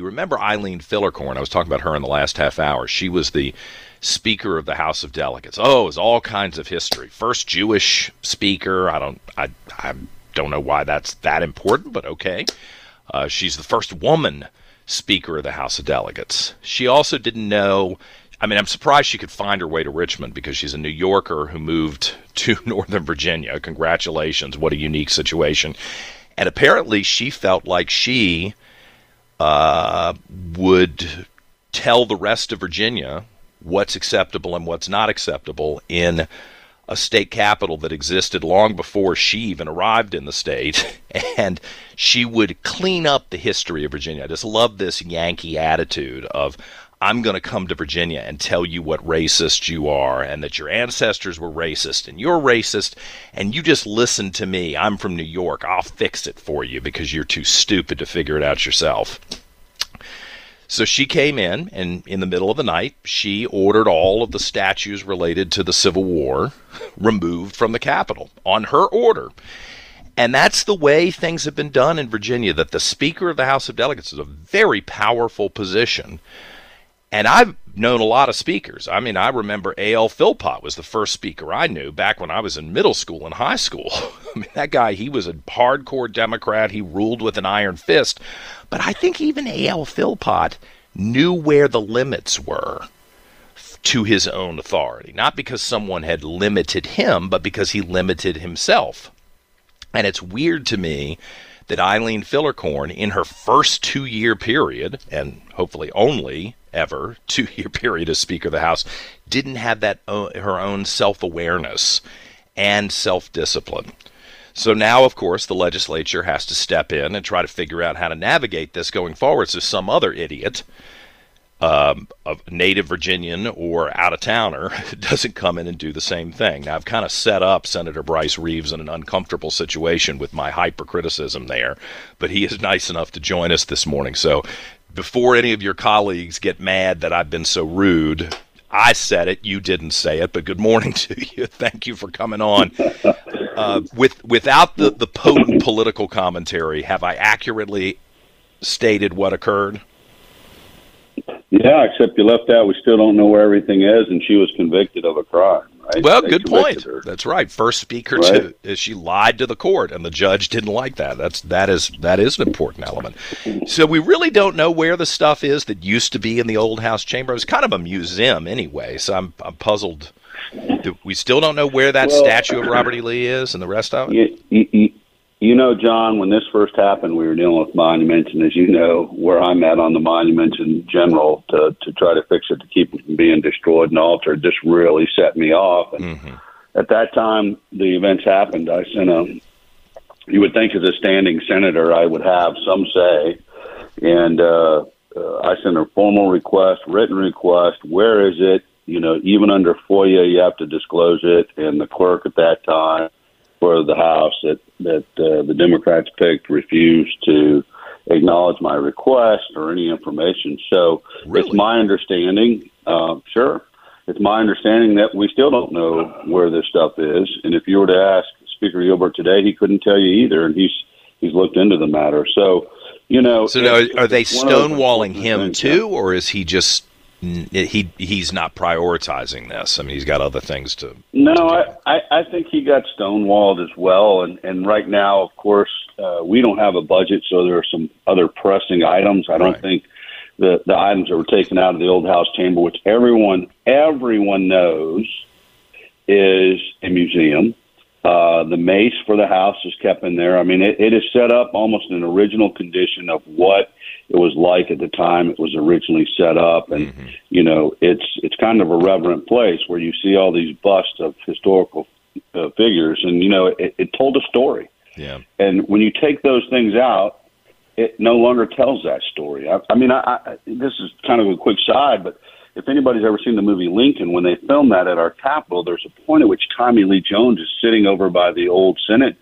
You remember Eileen Filler-Corn? I was talking about her in the last half hour. She was the Speaker of the House of Delegates. Oh, it was all kinds of history. First Jewish speaker. I don't, I, I don't know why that's that important, but okay. Uh, she's the first woman Speaker of the House of Delegates. She also didn't know. I mean, I'm surprised she could find her way to Richmond because she's a New Yorker who moved to Northern Virginia. Congratulations. What a unique situation. And apparently, she felt like she uh, would tell the rest of Virginia what's acceptable and what's not acceptable in a state capital that existed long before she even arrived in the state, and she would clean up the history of Virginia. I just love this Yankee attitude of, I'm going to come to Virginia and tell you what racist you are and that your ancestors were racist and you're racist and you just listen to me. I'm from New York. I'll fix it for you because you're too stupid to figure it out yourself. So she came in, and in the middle of the night, she ordered all of the statues related to the Civil War removed from the Capitol on her order. And that's the way things have been done in Virginia, that the Speaker of the House of Delegates is a very powerful position. And I've known a lot of speakers. I mean, I remember A.L. Philpott was the first speaker I knew back when I was in middle school and high school. I mean, that guy, he was a hardcore Democrat. He ruled with an iron fist. But I think even A.L. Philpott knew where the limits were to his own authority. Not because someone had limited him, but because he limited himself. And it's weird to me that Eileen Filler-Corn, in her first two year period, and hopefully only ever two year period as Speaker of the House, didn't have that her own self awareness and self discipline. So now, of course, the legislature has to step in and try to figure out how to navigate this going forward so some other idiot, um, a native Virginian or out of towner, doesn't come in and do the same thing. Now, I've kind of set up Senator Bryce Reeves in an uncomfortable situation with my hypercriticism there, but he is nice enough to join us this morning. So before any of your colleagues get mad that I've been so rude, I said it, you didn't say it, but good morning to you. Thank you for coming on. Uh, with without the, the potent political commentary, have I accurately stated what occurred? Yeah, except you left out we still don't know where everything is, and she was convicted of a crime. Right? Well, they good point. Her. That's right. First speaker right? to she lied to the court, and the judge didn't like that. That's that is that is an important element. So we really don't know where the stuff is that used to be in the old House chamber. It was kind of a museum anyway, so I'm I'm puzzled. We still don't know where that well, statue of Robert E. Lee is, and the rest of it. You, you, you know, John, when this first happened, we were dealing with monuments, and as you know, where I'm at on the monuments in general to to try to fix it to keep them from being destroyed and altered, this really set me off. And mm-hmm. at that time, the events happened. I sent a. You would think, as a standing senator, I would have some say, and uh, uh, I sent a formal request, written request. Where is it? You know, even under FOIA, you have to disclose it. And the clerk at that time for the House that that uh, the Democrats picked refused to acknowledge my request or any information. So really? it's my understanding. Uh, sure, it's my understanding that we still don't know where this stuff is. And if you were to ask Speaker Gilbert today, he couldn't tell you either, and he's he's looked into the matter. So. You know, so now, are they stonewalling him too, or is he just he he's not prioritizing this. I mean, he's got other things to. No, to I, I think he got stonewalled as well, and and right now, of course, uh, we don't have a budget, so there are some other pressing items. I don't right. think the the items that were taken out of the old House chamber, which everyone everyone knows is a museum. Uh, the mace for the house is kept in there. I mean, it, it is set up almost in original condition of what it was like at the time it was originally set up and mm-hmm. you know it's it's kind of a reverent place where you see all these busts of historical uh, figures and you know it, it told a story yeah and when you take those things out it no longer tells that story. I, I mean, I, I, this is kind of a quick side, but if anybody's ever seen the movie Lincoln, when they filmed that at our Capitol, there's a point at which Tommy Lee Jones is sitting over by the old Senate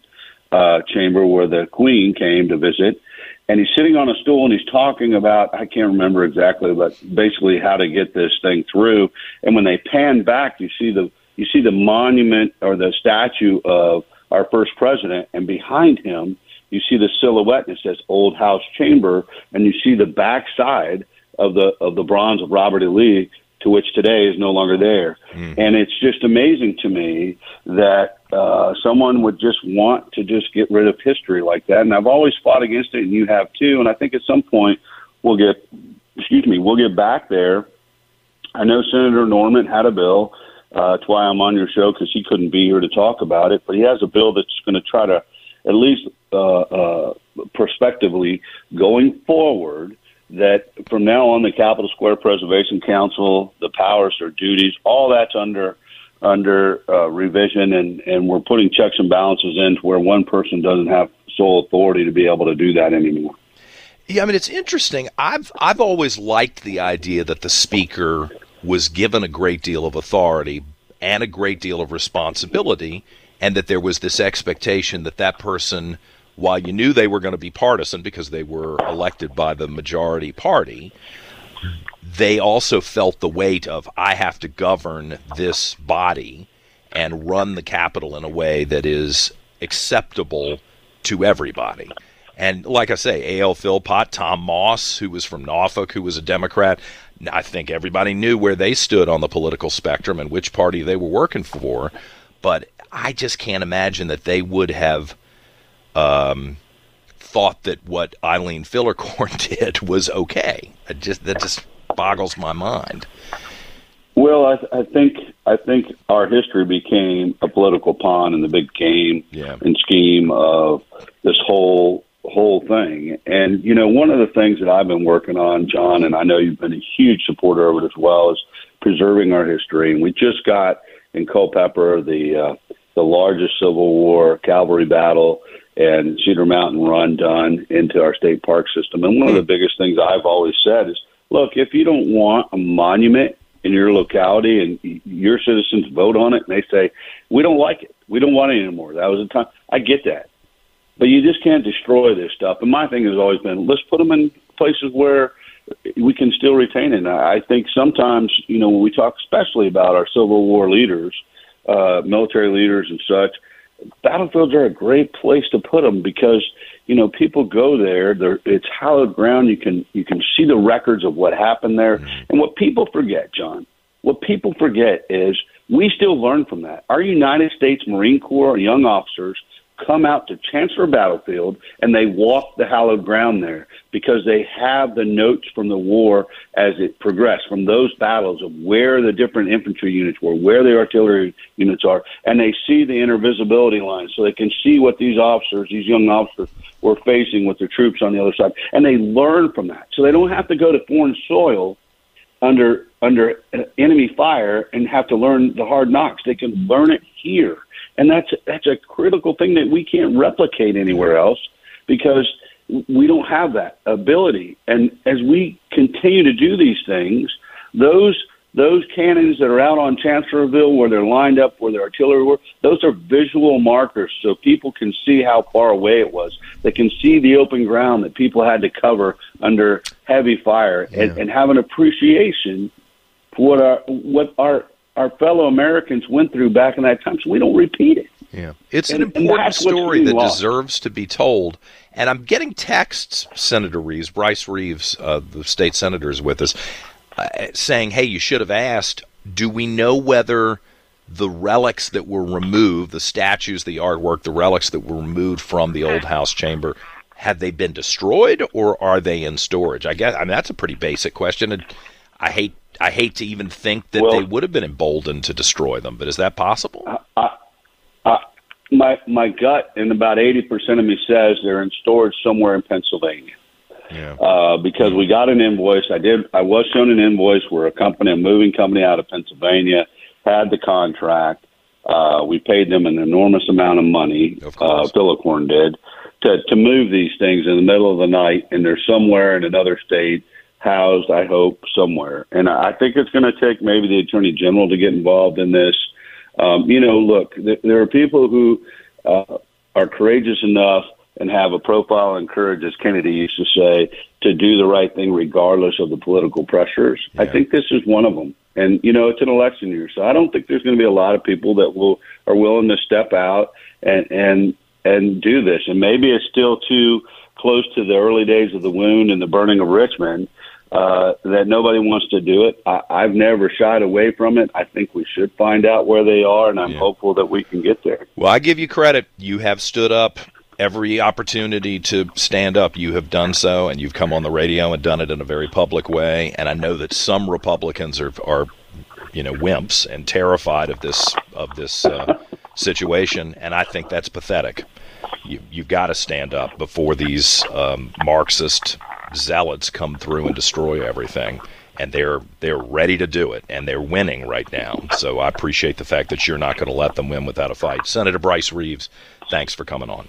uh, chamber where the Queen came to visit, and he's sitting on a stool and he's talking about I can't remember exactly, but basically how to get this thing through. And when they pan back, you see the you see the monument or the statue of our first president, and behind him you see the silhouette and it says Old House Chamber, and you see the backside of the of the bronze of Robert E. Lee, to which today is no longer there. Mm. And it's just amazing to me that uh, someone would just want to just get rid of history like that. And I've always fought against it, and you have too. And I think at some point we'll get, excuse me, we'll get back there. I know Senator Norman had a bill. Uh, that's why I'm on your show because he couldn't be here to talk about it. But he has a bill that's going to try to, at least uh, uh, prospectively, going forward, that from now on the Capitol Square Preservation Council, the powers or duties, all that's under under uh, revision, and and we're putting checks and balances in to where one person doesn't have sole authority to be able to do that anymore. Yeah, I mean it's interesting. I've I've always liked the idea that the speaker was given a great deal of authority and a great deal of responsibility, and that there was this expectation that that person while you knew they were going to be partisan because they were elected by the majority party, they also felt the weight of I have to govern this body and run the capital in a way that is acceptable to everybody. And like I say, A.L. Philpott, Tom Moss, who was from Norfolk, who was a Democrat, I think everybody knew where they stood on the political spectrum and which party they were working for. But I just can't imagine that they would have um, thought that what Eileen Filler-Corn did was okay. It just that just boggles my mind. Well, I, I think I think our history became a political pawn in the big game yeah. and scheme of this whole whole thing. And you know, one of the things that I've been working on, John, and I know you've been a huge supporter of it as well, is preserving our history. And we just got in Culpeper the uh, the largest Civil War cavalry battle and Cedar Mountain Run done into our state park system. And one of the hmm. biggest things I've always said is, look, if you don't want a monument in your locality and your citizens vote on it and they say, we don't like it, we don't want it anymore. That was a time. I get that. But you just can't destroy this stuff. And my thing has always been, let's put them in places where we can still retain it. And I think sometimes, you know, when we talk especially about our Civil War leaders, uh, military leaders and such, battlefields are a great place to put them because you know people go there They're, it's hallowed ground you can you can see the records of what happened there mm-hmm. and what people forget john what people forget is we still learn from that our united states marine corps young officers come out to Chancellor Battlefield and they walk the hallowed ground there because they have the notes from the war as it progressed from those battles of where the different infantry units were, where the artillery units are, and they see the intervisibility lines so they can see what these officers, these young officers, were facing with the troops on the other side, and they learn from that. So they don't have to go to foreign soil under under enemy fire and have to learn the hard knocks. They can learn it here and that's that's a critical thing that we can't replicate anywhere else because we don't have that ability. And as we continue to do these things, those those cannons that are out on Chancellorsville where they're lined up where the artillery were, those are visual markers so people can see how far away it was. They can see the open ground that people had to cover under heavy fire yeah. and, and have an appreciation for what our what our our fellow Americans went through back in that time, so we don't repeat it. Yeah, it's and, an important story that lost. deserves to be told. And I'm getting texts, Senator Reeves, Bryce Reeves, uh, the state senator, is with us, uh, saying, "Hey, you should have asked. Do we know whether?" the relics that were removed, the statues, the artwork, the relics that were removed from the old house chamber, have they been destroyed or are they in storage? I guess I mean that's a pretty basic question, and I hate I hate to even think that well, they would have been emboldened to destroy them, but is that possible? I, I, my my gut and about eighty percent of me says they're in storage somewhere in Pennsylvania. Yeah. Uh, because we got an invoice. I did. I was shown an invoice where a company, a moving company out of Pennsylvania, had the contract. Uh, we paid them an enormous amount of money. Of course. Uh, Filler-Corn did to to move these things in the middle of the night, and they're somewhere in another state housed. I hope somewhere, and I think it's going to take maybe the attorney general to get involved in this. Um, you know, look, th- there are people who uh, are courageous enough and have a profile and courage, as Kennedy used to say, to do the right thing regardless of the political pressures. Yeah. I think this is one of them. And you know, it's an election year, so I don't think there's going to be a lot of people that will are willing to step out and and and do this. And maybe it's still too close to the early days of the wound and the burning of Richmond uh, that nobody wants to do it. I, I've never shied away from it. I think we should find out where they are, and I'm yeah. hopeful that we can get there. Well, I give you credit. You have stood up every opportunity to stand up. You have done so, and you've come on the radio and done it in a very public way. And I know that some Republicans are are you know wimps and terrified of this of this uh, situation, and I think that's pathetic. You, you've got to stand up before these um, Marxist zealots come through and destroy everything and they're they're ready to do it and they're winning right now. So I appreciate the fact that you're not going to let them win without a fight. Senator Bryce Reeves, thanks for coming on.